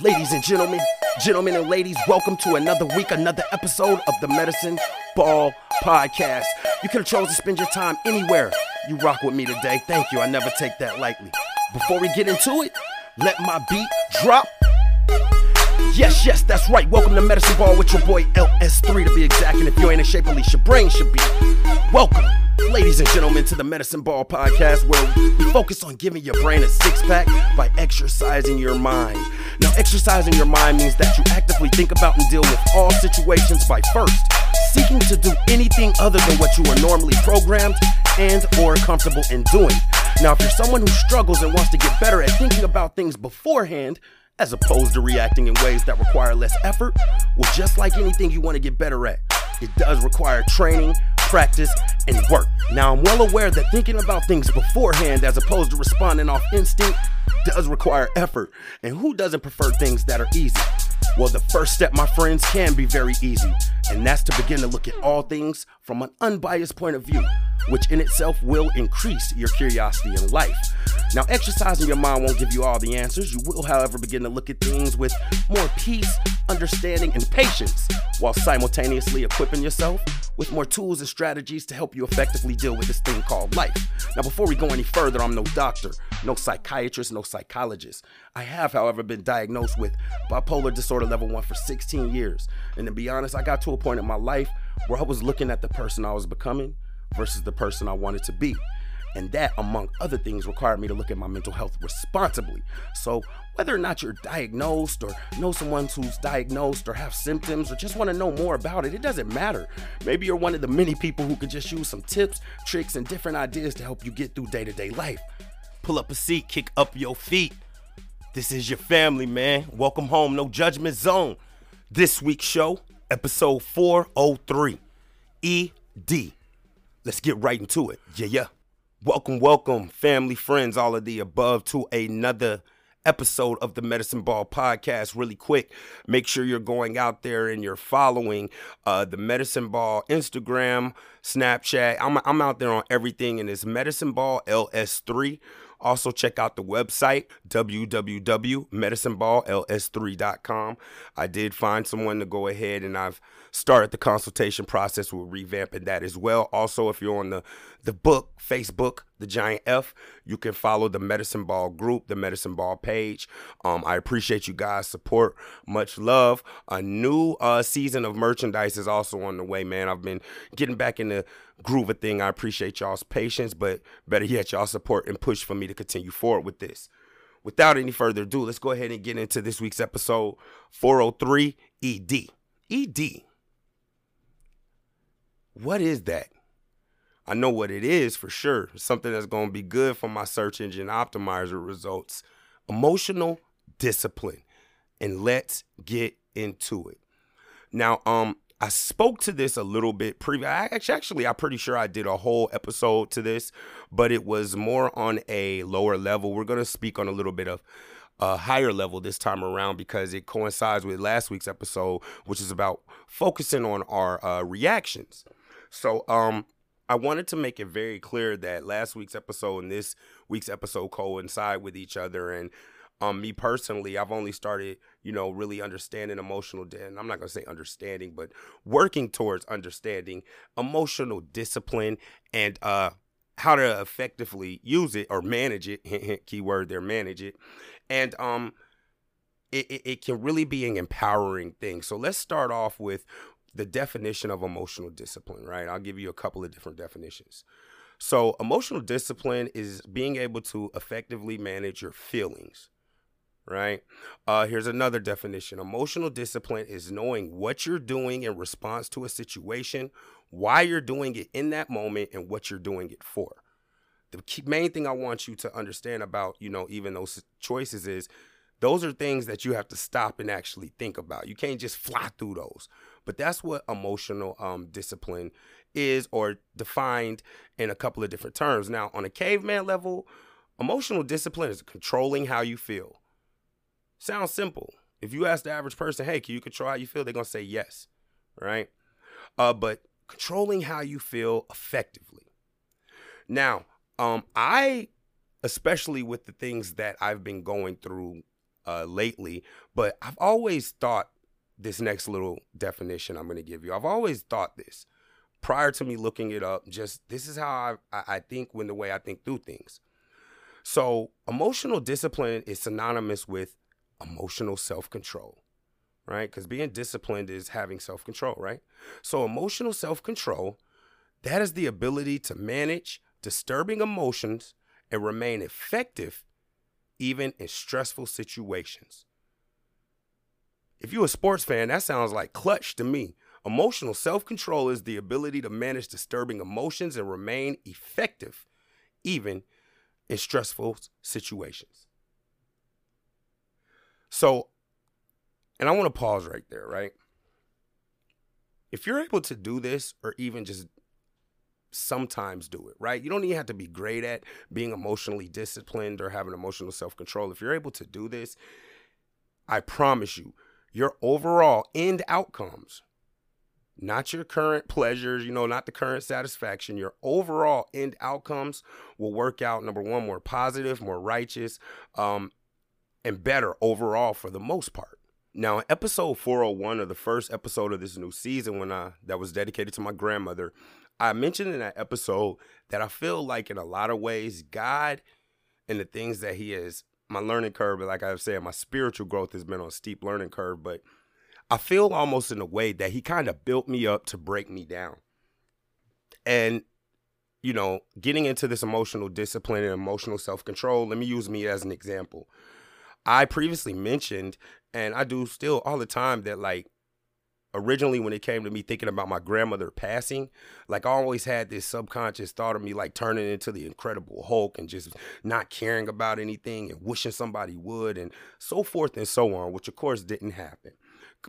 Ladies and gentlemen, gentlemen and ladies, welcome to another week, another episode of the Medicine Ball Podcast. You could have chosen to spend your time anywhere. You rock with me today. Thank you. I never take that lightly. Before we get into it, let my beat drop. Yes, yes, that's right. Welcome to Medicine Ball with your boy LS3 to be exact. And if you ain't in shape, at least your brain should be. Welcome, ladies and gentlemen, to the Medicine Ball podcast where we focus on giving your brain a six pack by exercising your mind. Now, exercising your mind means that you actively think about and deal with all situations by first seeking to do anything other than what you are normally programmed and or comfortable in doing. Now, if you're someone who struggles and wants to get better at thinking about things beforehand, as opposed to reacting in ways that require less effort, well, just like anything you want to get better at, it does require training, practice, and work. Now, I'm well aware that thinking about things beforehand as opposed to responding off instinct does require effort. And who doesn't prefer things that are easy? Well, the first step, my friends, can be very easy, and that's to begin to look at all things from an unbiased point of view, which in itself will increase your curiosity in life. Now, exercising your mind won't give you all the answers. You will, however, begin to look at things with more peace, understanding, and patience, while simultaneously equipping yourself with more tools and strategies to help you effectively deal with this thing called life. Now, before we go any further, I'm no doctor, no psychiatrist, no psychologist. I have, however, been diagnosed with bipolar disorder level 1 for 16 years. And to be honest, I got to a point in my life where I was looking at the person I was becoming versus the person I wanted to be. And that, among other things, required me to look at my mental health responsibly. So, whether or not you're diagnosed or know someone who's diagnosed or have symptoms or just want to know more about it, it doesn't matter. Maybe you're one of the many people who could just use some tips, tricks, and different ideas to help you get through day to day life. Pull up a seat, kick up your feet. This is your family, man. Welcome home, no judgment zone. This week's show, episode 403 ED. Let's get right into it. Yeah, yeah. Welcome, welcome, family, friends, all of the above, to another episode of the Medicine Ball podcast. Really quick, make sure you're going out there and you're following uh, the Medicine Ball Instagram, Snapchat. I'm, I'm out there on everything, and it's Medicine Ball LS3. Also, check out the website, www.medicineballls3.com. I did find someone to go ahead and I've started the consultation process. We're revamping that as well. Also, if you're on the, the book, Facebook, The Giant F, you can follow the Medicine Ball group, the Medicine Ball page. Um, I appreciate you guys' support. Much love. A new uh, season of merchandise is also on the way, man. I've been getting back in the groove of thing. I appreciate y'all's patience, but better yet, y'all support and push for me to continue forward with this. Without any further ado, let's go ahead and get into this week's episode 403 ED. ED. What is that? I know what it is for sure. Something that's going to be good for my search engine optimizer results. Emotional discipline. And let's get into it. Now, um, I spoke to this a little bit previous. Actually, actually, I'm pretty sure I did a whole episode to this, but it was more on a lower level. We're going to speak on a little bit of a higher level this time around because it coincides with last week's episode, which is about focusing on our uh, reactions. So, um, I wanted to make it very clear that last week's episode and this week's episode coincide with each other. And um, me personally, I've only started, you know, really understanding emotional, and I'm not gonna say understanding, but working towards understanding emotional discipline and uh, how to effectively use it or manage it. keyword there, manage it, and um, it, it, it can really be an empowering thing. So let's start off with the definition of emotional discipline, right? I'll give you a couple of different definitions. So, emotional discipline is being able to effectively manage your feelings, right? Uh, here's another definition emotional discipline is knowing what you're doing in response to a situation, why you're doing it in that moment, and what you're doing it for. The key, main thing I want you to understand about, you know, even those choices is those are things that you have to stop and actually think about. You can't just fly through those. But that's what emotional um, discipline is, or defined in a couple of different terms. Now, on a caveman level, emotional discipline is controlling how you feel. Sounds simple. If you ask the average person, hey, can you control how you feel? They're going to say yes, right? Uh, but controlling how you feel effectively. Now, um, I, especially with the things that I've been going through uh, lately, but I've always thought this next little definition I'm going to give you. I've always thought this prior to me looking it up. Just this is how I, I think when the way I think through things. So emotional discipline is synonymous with emotional self control, right? Because being disciplined is having self control, right? So emotional self control, that is the ability to manage disturbing emotions and remain effective even in stressful situations. If you're a sports fan, that sounds like clutch to me. Emotional self control is the ability to manage disturbing emotions and remain effective, even in stressful situations. So, and I want to pause right there, right? If you're able to do this, or even just sometimes do it, right? You don't even have to be great at being emotionally disciplined or having emotional self control. If you're able to do this, I promise you, your overall end outcomes, not your current pleasures, you know, not the current satisfaction, your overall end outcomes will work out, number one, more positive, more righteous, um, and better overall for the most part. Now, in episode 401 of the first episode of this new season, when I that was dedicated to my grandmother, I mentioned in that episode that I feel like in a lot of ways, God and the things that He has, my learning curve, like I've said, my spiritual growth has been on a steep learning curve, but I feel almost in a way that He kind of built me up to break me down. And, you know, getting into this emotional discipline and emotional self control, let me use me as an example. I previously mentioned, and I do still all the time, that like originally when it came to me thinking about my grandmother passing, like I always had this subconscious thought of me like turning into the incredible Hulk and just not caring about anything and wishing somebody would and so forth and so on, which of course didn't happen.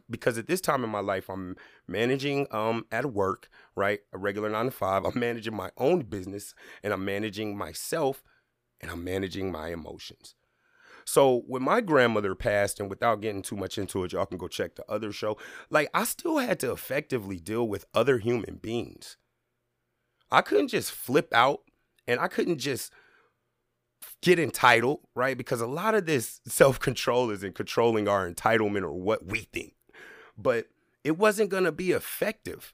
Because at this time in my life, I'm managing um at work, right? A regular nine to five. I'm managing my own business and I'm managing myself and I'm managing my emotions. So when my grandmother passed, and without getting too much into it, y'all can go check the other show. Like I still had to effectively deal with other human beings. I couldn't just flip out and I couldn't just get entitled, right? Because a lot of this self control is in controlling our entitlement or what we think. But it wasn't going to be effective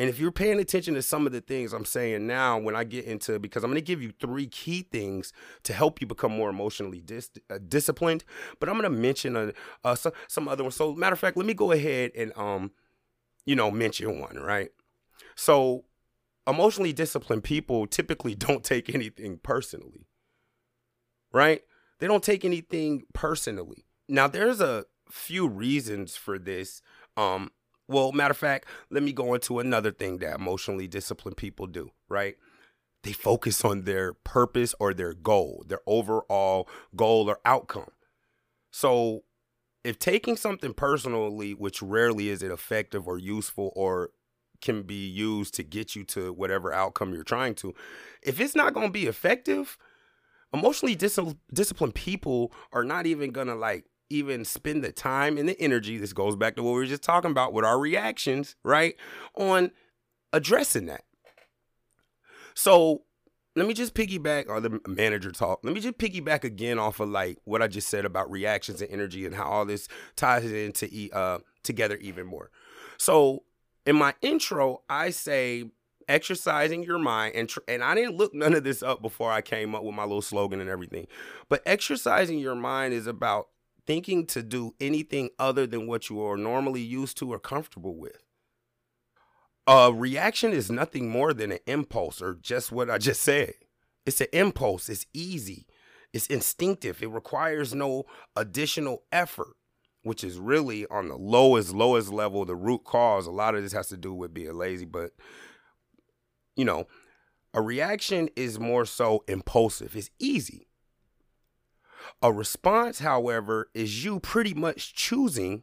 and if you're paying attention to some of the things I'm saying now, when I get into, because I'm going to give you three key things to help you become more emotionally dis- uh, disciplined, but I'm going to mention uh, uh, some, some other ones. So, matter of fact, let me go ahead and, um, you know, mention one, right? So, emotionally disciplined people typically don't take anything personally, right? They don't take anything personally. Now, there's a few reasons for this. Um, well, matter of fact, let me go into another thing that emotionally disciplined people do, right? They focus on their purpose or their goal, their overall goal or outcome. So, if taking something personally, which rarely is it effective or useful or can be used to get you to whatever outcome you're trying to, if it's not going to be effective, emotionally dis- disciplined people are not even going to like even spend the time and the energy, this goes back to what we were just talking about with our reactions, right? On addressing that. So let me just piggyback on the manager talk. Let me just piggyback again off of like what I just said about reactions and energy and how all this ties into uh together even more. So in my intro, I say exercising your mind and tr- and I didn't look none of this up before I came up with my little slogan and everything. But exercising your mind is about thinking to do anything other than what you are normally used to or comfortable with. A reaction is nothing more than an impulse or just what I just said. It's an impulse, it's easy, it's instinctive, it requires no additional effort, which is really on the lowest, lowest level, the root cause. A lot of this has to do with being lazy, but you know, a reaction is more so impulsive, it's easy. A response, however, is you pretty much choosing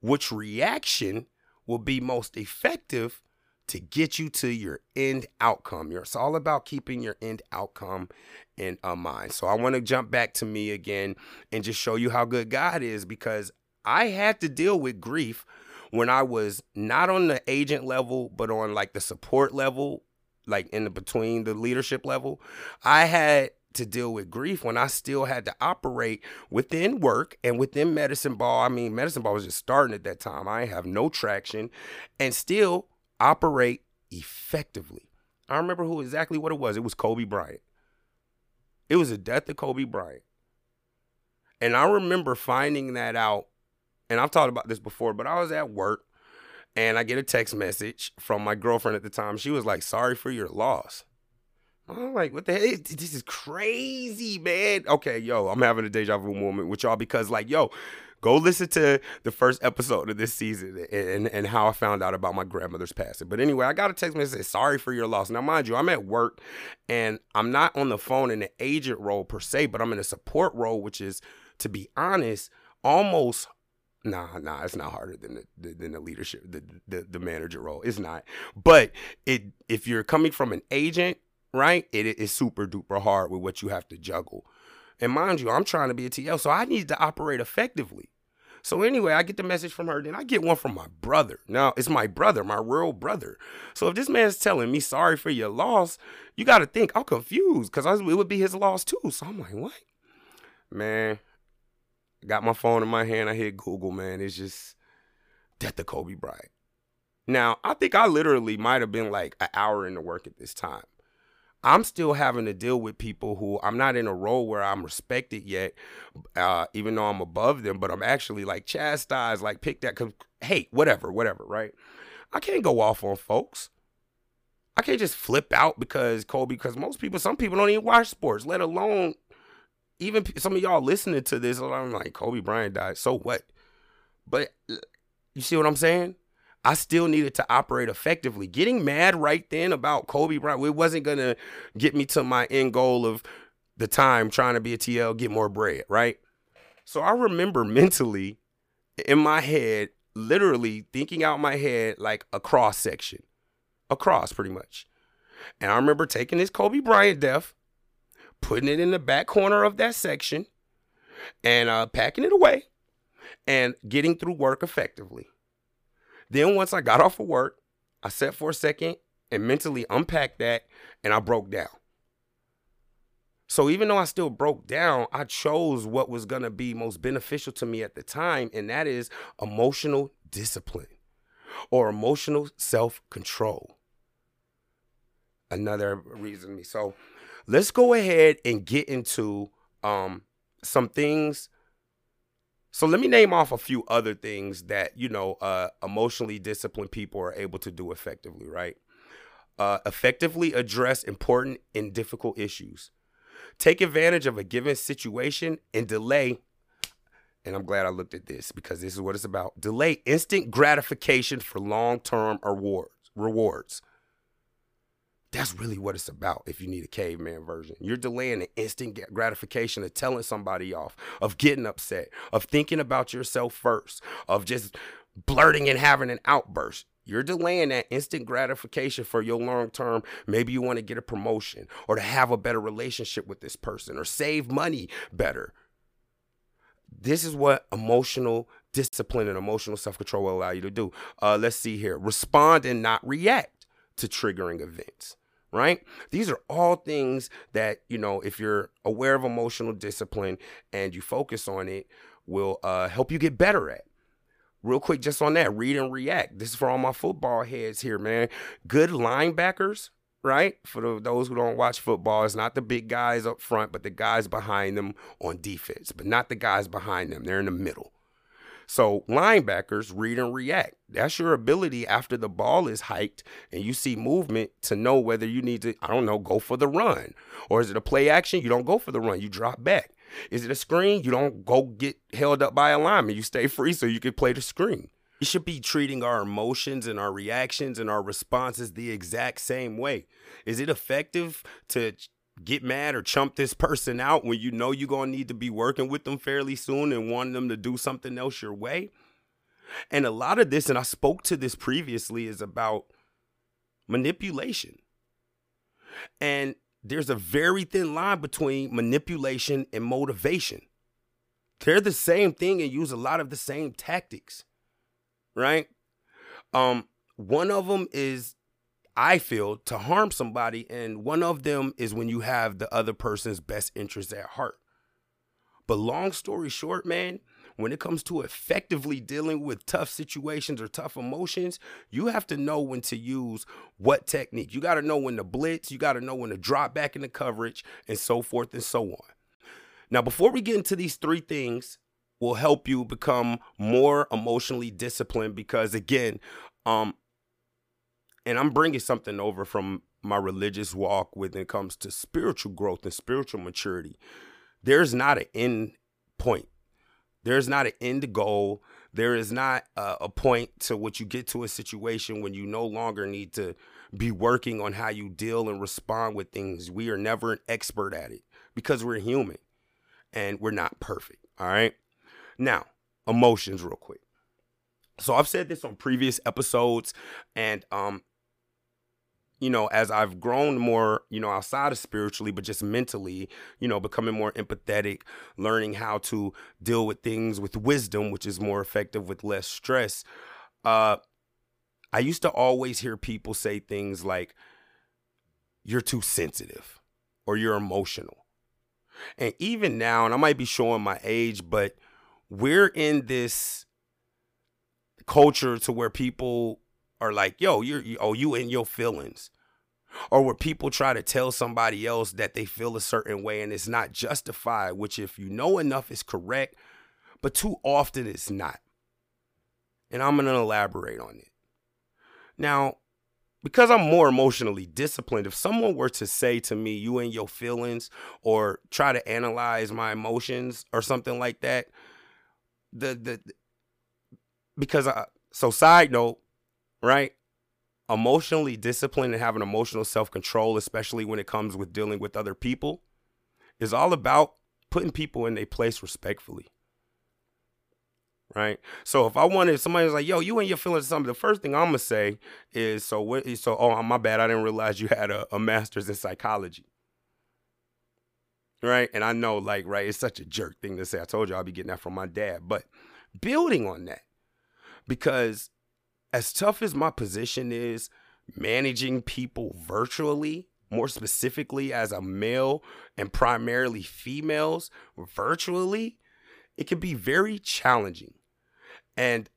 which reaction will be most effective to get you to your end outcome. It's all about keeping your end outcome in mind. So I want to jump back to me again and just show you how good God is because I had to deal with grief when I was not on the agent level, but on like the support level, like in the between the leadership level. I had to deal with grief when I still had to operate within work and within medicine ball. I mean, medicine ball was just starting at that time. I have no traction and still operate effectively. I remember who exactly what it was. It was Kobe Bryant. It was the death of Kobe Bryant. And I remember finding that out, and I've talked about this before, but I was at work and I get a text message from my girlfriend at the time. She was like, sorry for your loss. I'm like, what the hell? This is crazy, man. Okay, yo, I'm having a deja vu moment with y'all because, like, yo, go listen to the first episode of this season and, and how I found out about my grandmother's passing. But anyway, I got a text message sorry for your loss. Now, mind you, I'm at work and I'm not on the phone in an agent role per se, but I'm in a support role, which is, to be honest, almost Nah, nah, it's not harder than the, than the leadership, the, the the manager role. It's not. But it if you're coming from an agent right? It is super duper hard with what you have to juggle. And mind you, I'm trying to be a TL, so I need to operate effectively. So anyway, I get the message from her, then I get one from my brother. Now, it's my brother, my real brother. So if this man's telling me sorry for your loss, you got to think I'm confused because it would be his loss too. So I'm like, what? Man, got my phone in my hand. I hit Google, man. It's just death of Kobe Bryant. Now, I think I literally might have been like an hour into work at this time. I'm still having to deal with people who I'm not in a role where I'm respected yet, uh, even though I'm above them, but I'm actually like chastised, like picked at, hey, whatever, whatever, right? I can't go off on folks. I can't just flip out because Kobe, because most people, some people don't even watch sports, let alone even some of y'all listening to this. I'm like, Kobe Bryant died. So what? But you see what I'm saying? I still needed to operate effectively. Getting mad right then about Kobe Bryant, it wasn't gonna get me to my end goal of the time trying to be a TL, get more bread, right? So I remember mentally in my head, literally thinking out my head like a cross section, a cross pretty much. And I remember taking this Kobe Bryant death, putting it in the back corner of that section, and uh, packing it away, and getting through work effectively. Then once I got off of work, I sat for a second and mentally unpacked that and I broke down. So even though I still broke down, I chose what was going to be most beneficial to me at the time, and that is emotional discipline or emotional self control. Another reason. Me. So let's go ahead and get into um, some things so let me name off a few other things that, you know, uh, emotionally disciplined people are able to do effectively, right? Uh, effectively address important and difficult issues. Take advantage of a given situation and delay. And I'm glad I looked at this because this is what it's about. Delay instant gratification for long-term rewards. Rewards. That's really what it's about if you need a caveman version. You're delaying the instant gratification of telling somebody off, of getting upset, of thinking about yourself first, of just blurting and having an outburst. You're delaying that instant gratification for your long term. Maybe you want to get a promotion or to have a better relationship with this person or save money better. This is what emotional discipline and emotional self control will allow you to do. Uh, let's see here respond and not react to triggering events right? These are all things that, you know, if you're aware of emotional discipline and you focus on it, will uh, help you get better at. Real quick, just on that, read and react. This is for all my football heads here, man. Good linebackers, right? For the, those who don't watch football, it's not the big guys up front, but the guys behind them on defense, but not the guys behind them. They're in the middle. So linebackers read and react. That's your ability after the ball is hiked and you see movement to know whether you need to, I don't know, go for the run. Or is it a play action? You don't go for the run, you drop back. Is it a screen? You don't go get held up by a lineman. You stay free so you can play the screen. We should be treating our emotions and our reactions and our responses the exact same way. Is it effective to get mad or chump this person out when you know you're going to need to be working with them fairly soon and want them to do something else your way. And a lot of this, and I spoke to this previously, is about manipulation. And there's a very thin line between manipulation and motivation. They're the same thing and use a lot of the same tactics, right? Um, one of them is I feel, to harm somebody. And one of them is when you have the other person's best interest at heart. But long story short, man, when it comes to effectively dealing with tough situations or tough emotions, you have to know when to use what technique. You got to know when to blitz, you got to know when to drop back into coverage, and so forth and so on. Now, before we get into these three things, will help you become more emotionally disciplined because again, um, and I'm bringing something over from my religious walk when it comes to spiritual growth and spiritual maturity. There's not an end point. There's not an end goal. There is not a, a point to what you get to a situation when you no longer need to be working on how you deal and respond with things. We are never an expert at it because we're human and we're not perfect. All right. Now, emotions, real quick. So I've said this on previous episodes, and um, you know, as I've grown more, you know, outside of spiritually, but just mentally, you know, becoming more empathetic, learning how to deal with things with wisdom, which is more effective with less stress. Uh, I used to always hear people say things like, you're too sensitive or you're emotional. And even now, and I might be showing my age, but we're in this culture to where people are like, yo, you're, you, oh, you in your feelings or where people try to tell somebody else that they feel a certain way and it's not justified, which, if you know enough, is correct, but too often it's not. And I'm to elaborate on it. Now, because I'm more emotionally disciplined, if someone were to say to me, you and your feelings, or try to analyze my emotions or something like that, the, the, because I, so side note, right? emotionally disciplined and having emotional self control, especially when it comes with dealing with other people, is all about putting people in their place respectfully. Right. So if I wanted somebody's like, yo, you and your feelings something, the first thing I'm gonna say is, so what so oh my bad, I didn't realize you had a, a master's in psychology. Right. And I know, like, right, it's such a jerk thing to say. I told you I'll be getting that from my dad. But building on that, because as tough as my position is, managing people virtually, more specifically as a male and primarily females virtually, it can be very challenging. And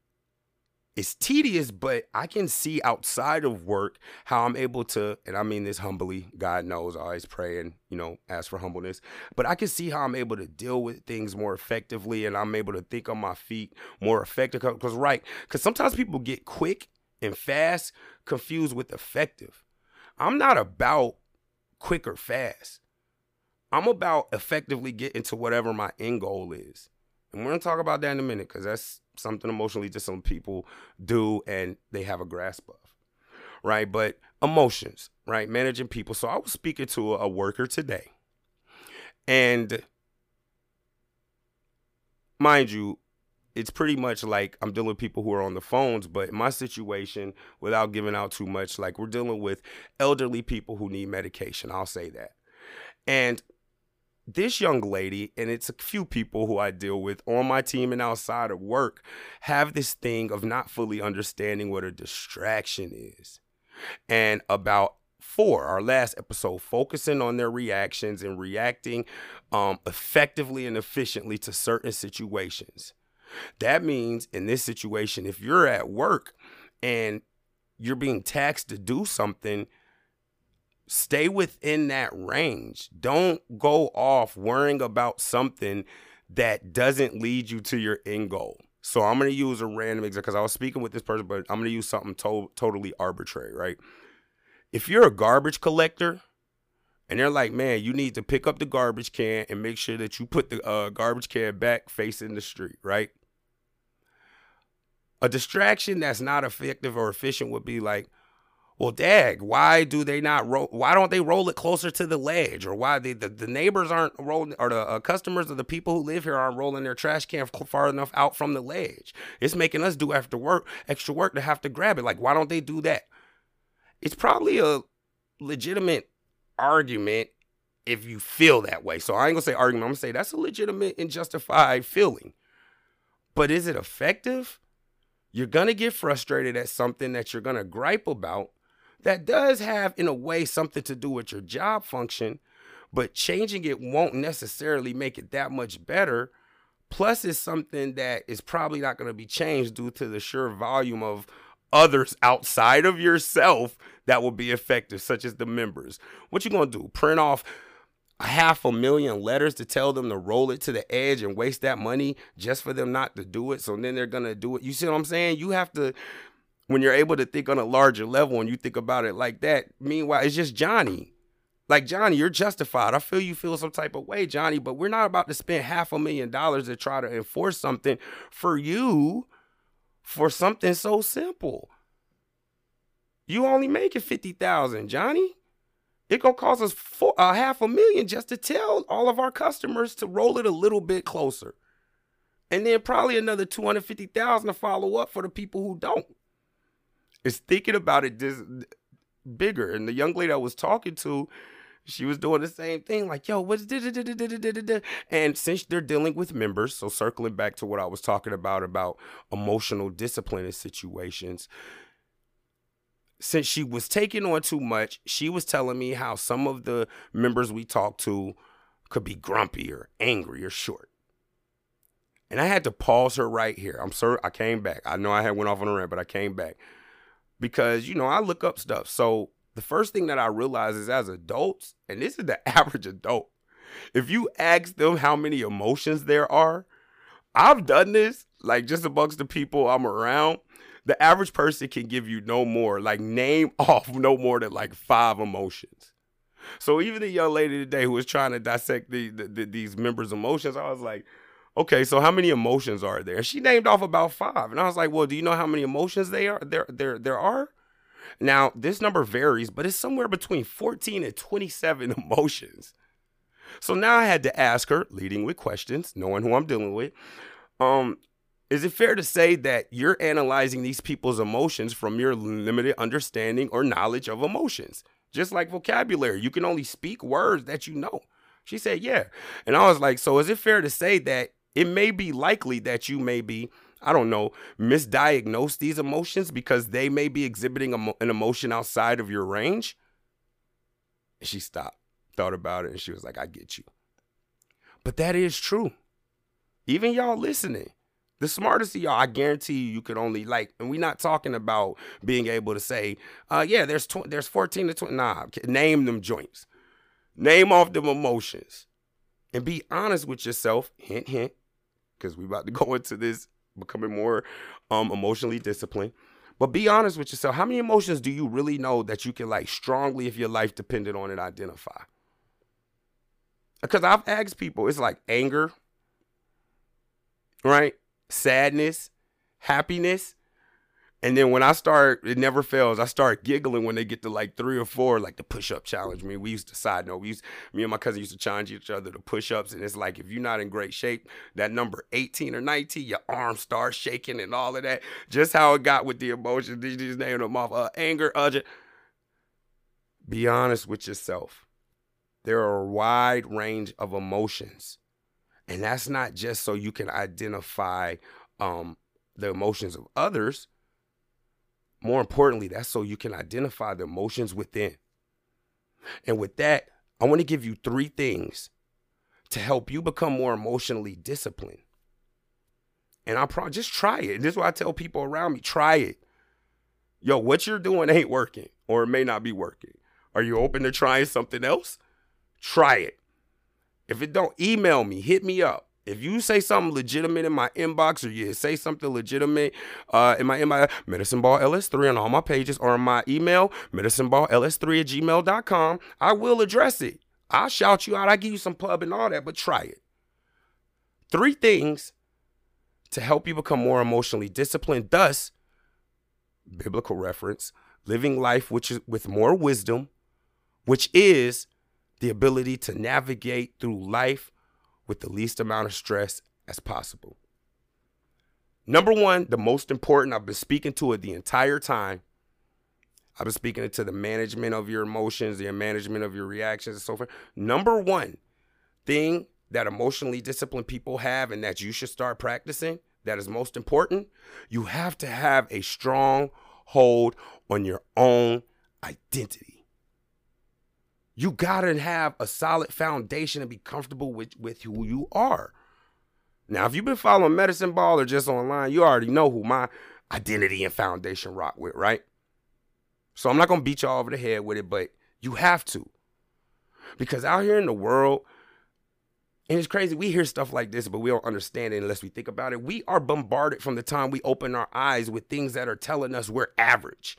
it's tedious, but I can see outside of work how I'm able to, and I mean this humbly, God knows I always pray and, you know, ask for humbleness, but I can see how I'm able to deal with things more effectively and I'm able to think on my feet more effective. Because, right, because sometimes people get quick and fast confused with effective. I'm not about quick or fast. I'm about effectively getting to whatever my end goal is. And we're to talk about that in a minute because that's something emotionally that some people do and they have a grasp of. Right. But emotions, right? Managing people. So I was speaking to a, worker today. And mind you, it's pretty much like I'm dealing with people who are on the phones, but my situation, without giving out too much, like we're dealing with elderly people who need medication. I'll say that. And this young lady, and it's a few people who I deal with on my team and outside of work, have this thing of not fully understanding what a distraction is. And about four, our last episode, focusing on their reactions and reacting um, effectively and efficiently to certain situations. That means in this situation, if you're at work and you're being taxed to do something, stay within that range. Don't go off worrying about something that doesn't lead you to your end goal. So I'm going to use a random example because I was speaking with this person, but I'm going to use something to- totally arbitrary, right? If you're a garbage collector and they're like, man, you need to pick up the garbage can and make sure that you put the uh, garbage can back facing the street, right? A distraction that's not effective or efficient would be like, well, dag, why do they not roll? Why don't they roll it closer to the ledge? Or why they, the, the neighbors aren't rolling, or the uh, customers or the people who live here aren't rolling their trash can far enough out from the ledge? It's making us do after work, extra work to have to grab it. Like, why don't they do that? It's probably a legitimate argument if you feel that way. So I ain't gonna say argument. I'm gonna say that's a legitimate and justified feeling. But is it effective? You're to get frustrated at something that you're to gripe about that does have, in a way, something to do with your job function, but changing it won't necessarily make it that much better. Plus, it's something that is probably not going to be changed due to the sheer volume of others outside of yourself that will be effective, such as the members. What you gonna do? Print off a half a million letters to tell them to roll it to the edge and waste that money just for them not to do it. So then they're gonna do it. You see what I'm saying? You have to when you're able to think on a larger level and you think about it like that. Meanwhile, it's just Johnny. Like Johnny, you're justified. I feel you feel some type of way, Johnny, but we're not about to spend half a million dollars to try to enforce something for you for something so simple. You only making 50,000, Johnny. It gonna cost us four, a uh, half a million just to tell all of our customers to roll it a little bit closer. And then probably another 250,000 to follow up for the people who don't. It's thinking about it just bigger. And the young lady I was talking to, she was doing the same thing, like, yo, what's and since they're dealing with members, so circling back to what I was talking about about emotional discipline in situations, since she was taking on too much, she was telling me how some of the members we talked to could be grumpy or angry or short. And I had to pause her right here. I'm sorry, I came back. I know I had went off on a rant, but I came back because you know I look up stuff. So the first thing that I realize is as adults, and this is the average adult, if you ask them how many emotions there are, I've done this like just amongst the people I'm around. The average person can give you no more, like name off no more than like five emotions. So even the young lady today who was trying to dissect the, the, the, these members' emotions, I was like, okay, so how many emotions are there? She named off about five, and I was like, well, do you know how many emotions they are there there there are? Now, this number varies, but it's somewhere between 14 and 27 emotions. So now I had to ask her, leading with questions, knowing who I'm dealing with. Um, is it fair to say that you're analyzing these people's emotions from your limited understanding or knowledge of emotions? Just like vocabulary, you can only speak words that you know. She said, Yeah. And I was like, So is it fair to say that it may be likely that you may be I don't know, misdiagnose these emotions because they may be exhibiting an emotion outside of your range? she stopped, thought about it, and she was like, I get you. But that is true. Even y'all listening, the smartest of y'all, I guarantee you, you could only like, and we're not talking about being able to say, uh, yeah, there's tw- there's 14 to 20. Nah, name them joints. Name off them emotions. And be honest with yourself. Hint, hint. Because we're about to go into this becoming more um, emotionally disciplined. But be honest with yourself. How many emotions do you really know that you can like strongly, if your life depended on it, identify? Because I've asked people, it's like anger, right? Sadness, happiness. And then when I start, it never fails. I start giggling when they get to like three or four, like the push up challenge. Mean, we used to side note, we used, me and my cousin used to challenge each other to push ups. And it's like, if you're not in great shape, that number 18 or 19, your arms start shaking and all of that. Just how it got with the emotions. These just name them off uh, anger, urgent. Be honest with yourself. There are a wide range of emotions. And that's not just so you can identify um, the emotions of others more importantly, that's so you can identify the emotions within. And with that, I want to give you three things to help you become more emotionally disciplined. And I probably just try it. And this is why I tell people around me try it. Yo, what you're doing ain't working, or it may not be working. Are you open to trying something else? Try it. If it don't, email me, hit me up. If you say something legitimate in my inbox or you say something legitimate uh, in my inbox, Medicine Ball LS3 on all my pages or in my email, medicineballls3 at gmail.com, I will address it. I'll shout you out. I give you some pub and all that, but try it. Three things to help you become more emotionally disciplined. Thus, biblical reference, living life which is with more wisdom, which is the ability to navigate through life with the least amount of stress as possible. Number one, the most important, I've been speaking to it the entire time. I've been speaking to the management of your emotions, the management of your reactions, and so forth. Number one thing that emotionally disciplined people have and that you should start practicing that is most important, you have to have a strong hold on your own identity. You gotta have a solid foundation and be comfortable with, with who you are. Now, if you've been following Medicine Ball or just online, you already know who my identity and foundation rock with, right? So I'm not gonna beat y'all over the head with it, but you have to. Because out here in the world, and it's crazy, we hear stuff like this, but we don't understand it unless we think about it. We are bombarded from the time we open our eyes with things that are telling us we're average.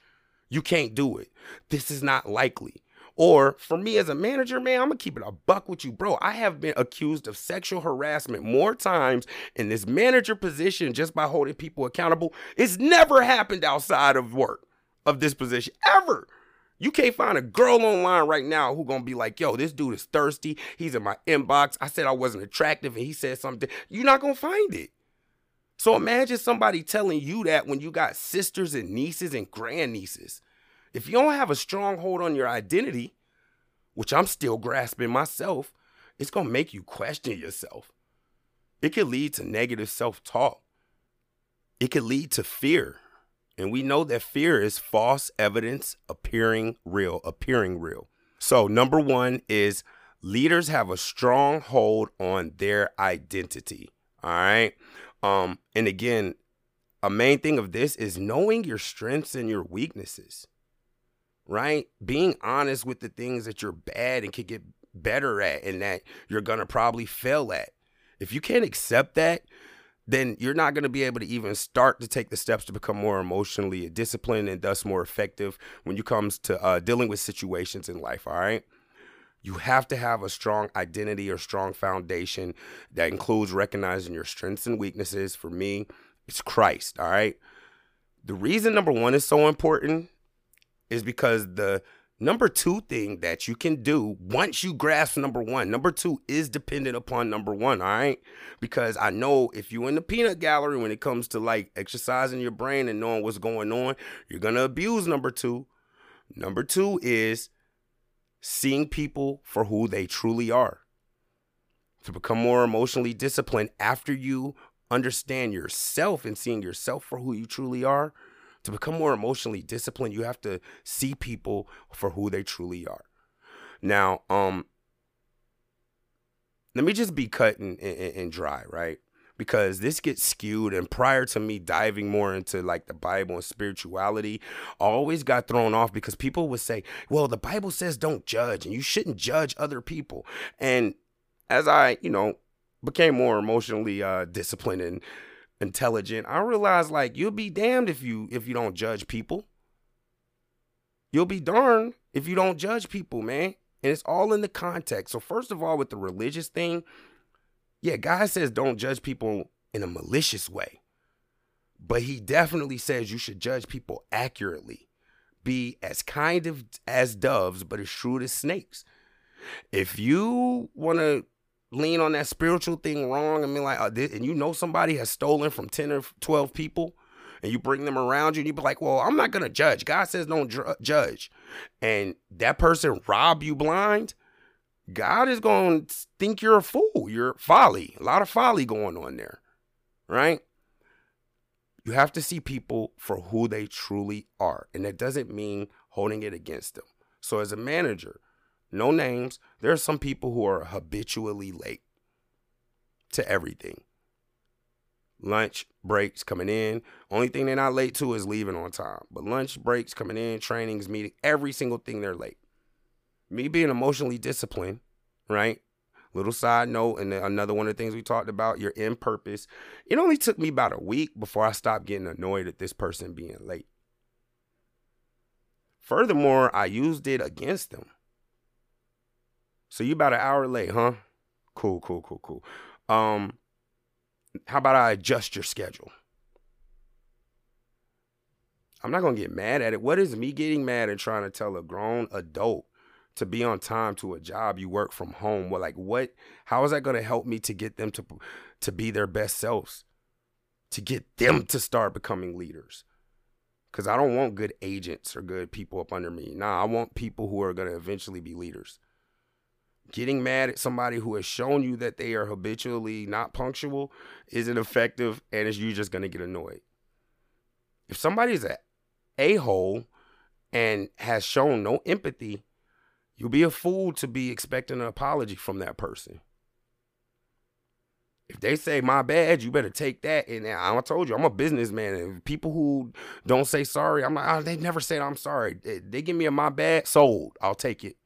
You can't do it. This is not likely. Or for me as a manager, man, I'm gonna keep it a buck with you, bro. I have been accused of sexual harassment more times in this manager position just by holding people accountable. It's never happened outside of work of this position ever. You can't find a girl online right now who gonna be like, yo, this dude is thirsty. He's in my inbox. I said I wasn't attractive and he said something. You're not gonna find it. So imagine somebody telling you that when you got sisters and nieces and grandnieces. If you don't have a strong hold on your identity, which I'm still grasping myself, it's going to make you question yourself. It could lead to negative self talk. It could lead to fear. And we know that fear is false evidence appearing real, appearing real. So, number one is leaders have a strong hold on their identity. All right. Um, and again, a main thing of this is knowing your strengths and your weaknesses right? Being honest with the things that you're bad and can get better at and that you're going to probably fail at. If you can't accept that, then you're not going to be able to even start to take the steps to become more emotionally disciplined and thus more effective when you comes to uh, dealing with situations in life, all right? You have to have a strong identity or strong foundation that includes recognizing your strengths and weaknesses. For me, it's Christ, all right? The reason number one is so important is because the number two thing that you can do once you grasp number one, number two is dependent upon number one, all right? Because I know if you're in the peanut gallery when it comes to like exercising your brain and knowing what's going on, you're gonna abuse number two. Number two is seeing people for who they truly are. To become more emotionally disciplined after you understand yourself and seeing yourself for who you truly are, to become more emotionally disciplined, you have to see people for who they truly are. Now, um, let me just be cut and, and, and dry, right? because this gets skewed and prior to me diving more into like the bible and spirituality I always got thrown off because people would say well the bible says don't judge and you shouldn't judge other people and as i you know became more emotionally uh disciplined and intelligent, I realize like you'll be damned if you if you don't judge people. You'll be darned if you don't judge people, man. And it's all in the context. So first of all, with the religious thing, yeah, God says don't judge people in a malicious way. But he definitely says you should judge people accurately. Be as kind of as doves, but as shrewd as snakes. If you want to lean on that spiritual thing wrong and be like, uh, and you know somebody has stolen from 10 or 12 people and you bring them around you and you be like, well, I'm not going to judge. God says don't dr- judge. And that person rob you blind. God is going to think you're a fool. You're folly. A lot of folly going on there. Right? You have to see people for who they truly are. And that doesn't mean holding it against them. So as a manager, no names. There are some people who are habitually late to everything. Lunch breaks coming in. Only thing they're not late to is leaving on time. But lunch breaks coming in, trainings, meeting, every single thing they're late. Me being emotionally disciplined, right? Little side note, and another one of the things we talked about, your in purpose. It only took me about a week before I stopped getting annoyed at this person being late. Furthermore, I used it against them. So you about an hour late, huh? Cool, cool, cool, cool. Um, how about I adjust your schedule? I'm not gonna get mad at it. What is me getting mad at trying to tell a grown adult to be on time to a job you work from home? Well, like what? How is that gonna help me to get them to to be their best selves? To get them to start becoming leaders? Because I don't want good agents or good people up under me. Nah, I want people who are gonna eventually be leaders getting mad at somebody who has shown you that they are habitually not punctual isn't effective and is you just going to get annoyed. If somebody's a a-hole and has shown no empathy, you'll be a fool to be expecting an apology from that person. If they say my bad, you better take that. And I told you, I'm a businessman. And people who don't say sorry, I'm like, oh, they never said I'm sorry. They, they give me a my bad, sold. I'll take it.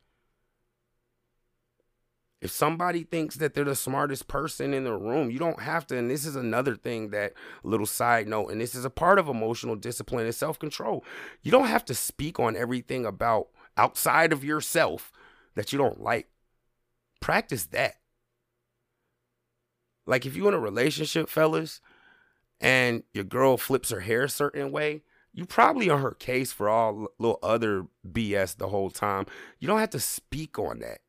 If somebody thinks that they're the smartest person in the room, you don't have to. And this is another thing that little side note, and this is a part of emotional discipline and self control. You don't have to speak on everything about outside of yourself that you don't like. Practice that. Like if you're in a relationship, fellas, and your girl flips her hair a certain way, you probably on her case for all little other BS the whole time. You don't have to speak on that.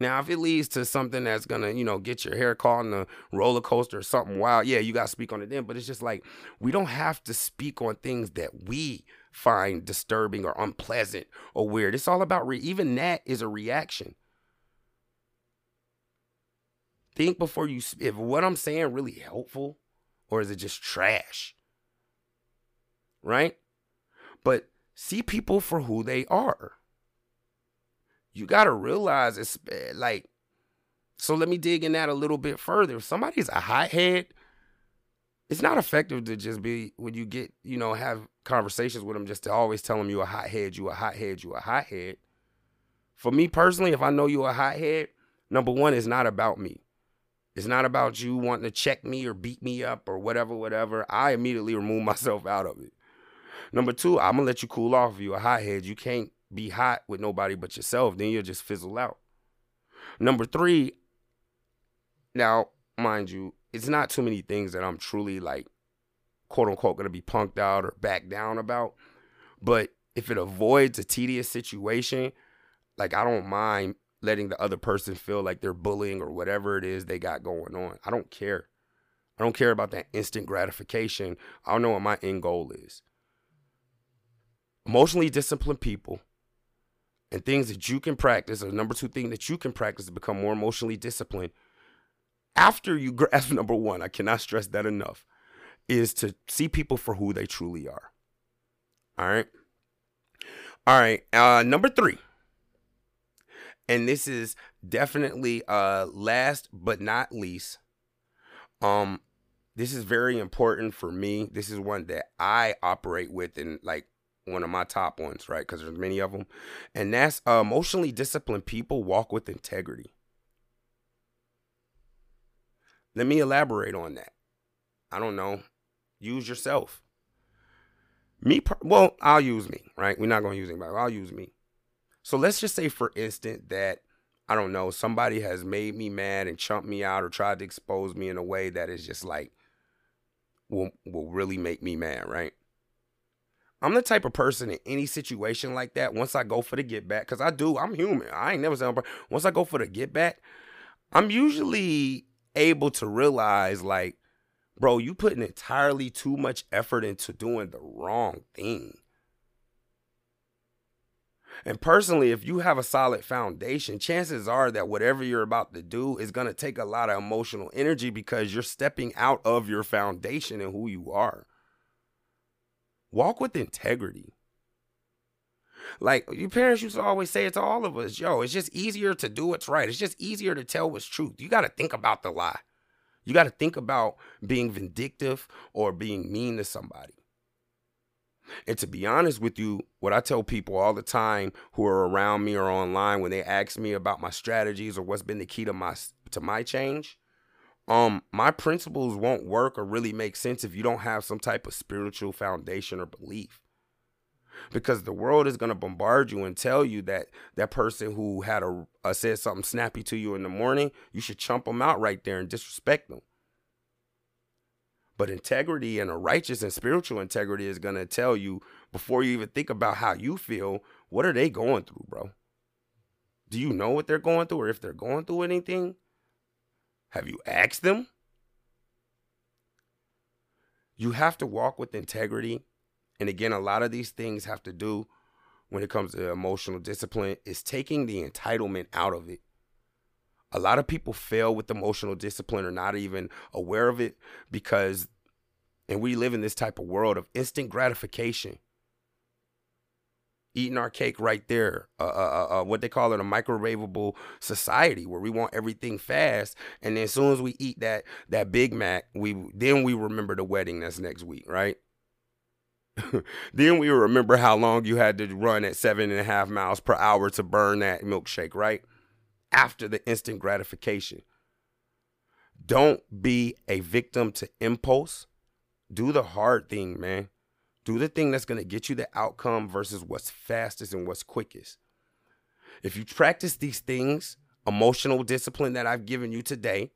Now, if it leads to something that's gonna, you know, get your hair caught in a roller coaster or something wild, yeah, you gotta speak on it then. But it's just like we don't have to speak on things that we find disturbing or unpleasant or weird. It's all about re- even that is a reaction. Think before you if what I'm saying really helpful or is it just trash? Right? But see people for who they are you got to realize it's eh, like, so let me dig in that a little bit further. If somebody's a hothead, it's not effective to just be when you get, you know, have conversations with them just to always tell them you a hothead, you a hothead, you a hothead. For me personally, if I know you a hothead, number one, it's not about me. It's not about you wanting to check me or beat me up or whatever, whatever. I immediately remove myself out of it. Number two, I'm gonna let you cool off if you a hothead. You can't be hot with nobody but yourself, then you'll just fizzle out. Number three, now, mind you, it's not too many things that I'm truly like, quote unquote, gonna be punked out or back down about. But if it avoids a tedious situation, like I don't mind letting the other person feel like they're bullying or whatever it is they got going on. I don't care. I don't care about that instant gratification. I don't know what my end goal is. Emotionally disciplined people and things that you can practice, or number two thing that you can practice to become more emotionally disciplined after you grasp number one, I cannot stress that enough, is to see people for who they truly are. All right. All right. Uh, number three. And this is definitely uh last but not least. Um, this is very important for me. This is one that I operate with and like one of my top ones, right? Because there's many of them, and that's uh, emotionally disciplined people walk with integrity. Let me elaborate on that. I don't know. Use yourself. Me, well, I'll use me, right? We're not going to use anybody. I'll use me. So let's just say, for instance, that I don't know, somebody has made me mad and chumped me out or tried to expose me in a way that is just like will will really make me mad, right? I'm the type of person in any situation like that. Once I go for the get back, because I do, I'm human. I ain't never said once I go for the get back, I'm usually able to realize like, bro, you putting entirely too much effort into doing the wrong thing. And personally, if you have a solid foundation, chances are that whatever you're about to do is going to take a lot of emotional energy because you're stepping out of your foundation and who you are. Walk with integrity. Like your parents used to always say it to all of us, yo, it's just easier to do what's right. It's just easier to tell what's truth. You got to think about the lie. You got to think about being vindictive or being mean to somebody. And to be honest with you, what I tell people all the time who are around me or online when they ask me about my strategies or what's been the key to my to my change, um my principles won't work or really make sense if you don't have some type of spiritual foundation or belief. Because the world is going to bombard you and tell you that that person who had a, a, said something snappy to you in the morning you should chump them out right there and disrespect them but integrity and a righteous and spiritual integrity is going to tell you before you even think about how you feel what are they going through bro? Do you know what they're going through or if they're going through anything have you asked them? You have to walk with integrity. And again, a lot of these things have to do when it comes to emotional discipline is taking the entitlement out of it. A lot of people fail with emotional discipline or not even aware of it because and we live in this type of world of instant gratification. Eating our cake right there. Uh, uh, uh, uh, what they call it, a microwavable society where we want everything fast, and then as soon as we eat that that Big Mac, we then we remember the wedding that's next week, right? then we remember how long you had to run at seven and a half miles per hour to burn that milkshake, right? After the instant gratification. Don't be a victim to impulse. Do the hard thing, man. Do the thing that's going to get you the outcome versus what's fastest and what's quickest. If you practice these things, emotional discipline that I've given you today,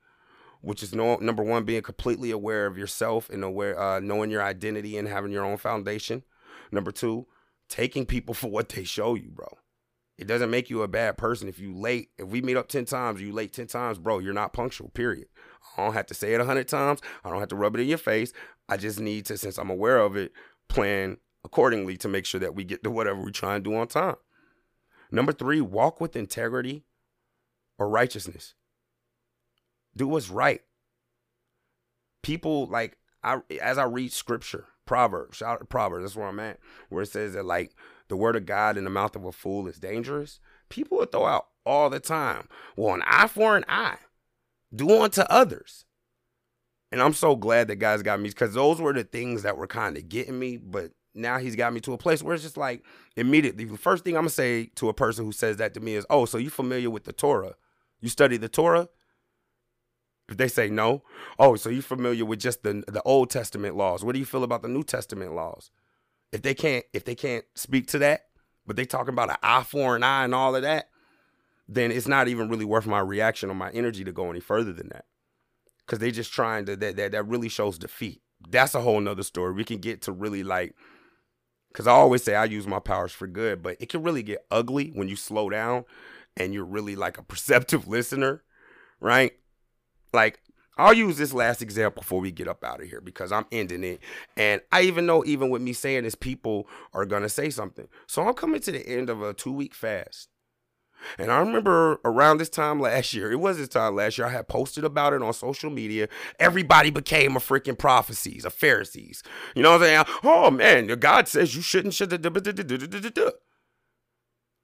which is no, number one, being completely aware of yourself and aware, uh, knowing your identity and having your own foundation. Number two, taking people for what they show you, bro. It doesn't make you a bad person if you late. If we meet up 10 times, you late 10 times, bro, you're not punctual, period. I don't have to say it 100 times. I don't have to rub it in your face. I just need to, since I'm aware of it, plan accordingly to make sure that we get to whatever we try and do on time. Number three, walk with integrity or righteousness. Do what's right. People like I as I read scripture, Proverbs, shout out Proverbs, that's where I'm at, where it says that like the word of God in the mouth of a fool is dangerous. People will throw out all the time. Well, an eye for an eye. Do unto others. And I'm so glad that guys got me because those were the things that were kind of getting me. But now he's got me to a place where it's just like immediately the first thing I'm gonna say to a person who says that to me is, "Oh, so you familiar with the Torah? You study the Torah?" If they say no, oh, so you familiar with just the the Old Testament laws? What do you feel about the New Testament laws? If they can't if they can't speak to that, but they talking about an eye for an eye and all of that, then it's not even really worth my reaction or my energy to go any further than that. Cause they just trying to that that that really shows defeat. That's a whole nother story. We can get to really like because I always say I use my powers for good, but it can really get ugly when you slow down and you're really like a perceptive listener, right? Like, I'll use this last example before we get up out of here because I'm ending it. And I even know, even with me saying this, people are going to say something. So I'm coming to the end of a two week fast. And I remember around this time last year, it was this time last year, I had posted about it on social media. Everybody became a freaking prophecies, a Pharisees. You know what I'm saying? Oh man, God says you shouldn't, should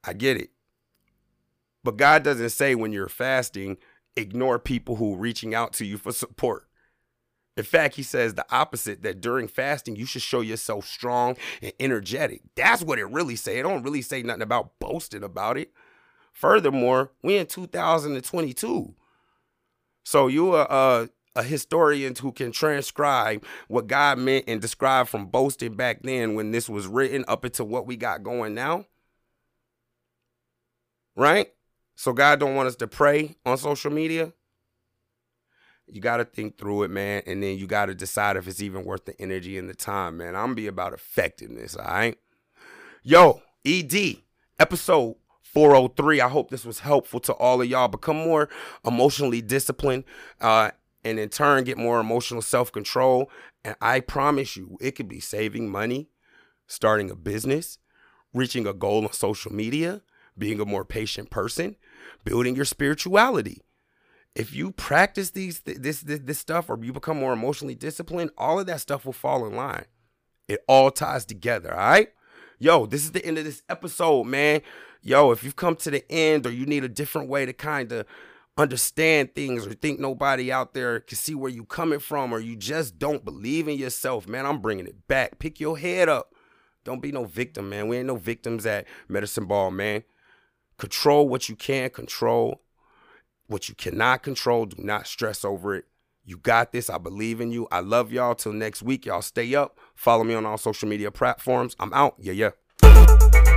I get it. But God doesn't say when you're fasting, ignore people who are reaching out to you for support. In fact, he says the opposite that during fasting, you should show yourself strong and energetic. That's what it really say. It don't really say nothing about boasting about it. Furthermore, we in 2022. So you are a, historian who can transcribe what God meant and describe from boasting back then when this was written up into what we got going now. Right? So God don't want us to pray on social media. You got to think through it, man, and then you got to decide if it's even worth the energy and the time, man. I'm gonna be about effectiveness, all right? Yo, ED, episode 403. I hope this was helpful to all of y'all. Become more emotionally disciplined uh, and in turn get more emotional self control. And I promise you, it could be saving money, starting a business, reaching a goal on social media, being a more patient person, building your spirituality. If you practice these this, this this stuff or you become more emotionally disciplined, all of that stuff will fall in line. It all ties together, all right? Yo, this is the end of this episode, man yo, if you've come to the end or you need a different way to kind of understand things or think nobody out there can see where you coming from or you just don't believe in yourself, man, I'm bringing it back. Pick your head up. Don't be no victim, man. We ain't no victims at Medicine Ball, man. Control what you can control. What you cannot control, do not stress over it. You got this. I believe in you. I love y'all. Till next week, y'all stay up. Follow me on all social media platforms. I'm out. Yeah, yeah.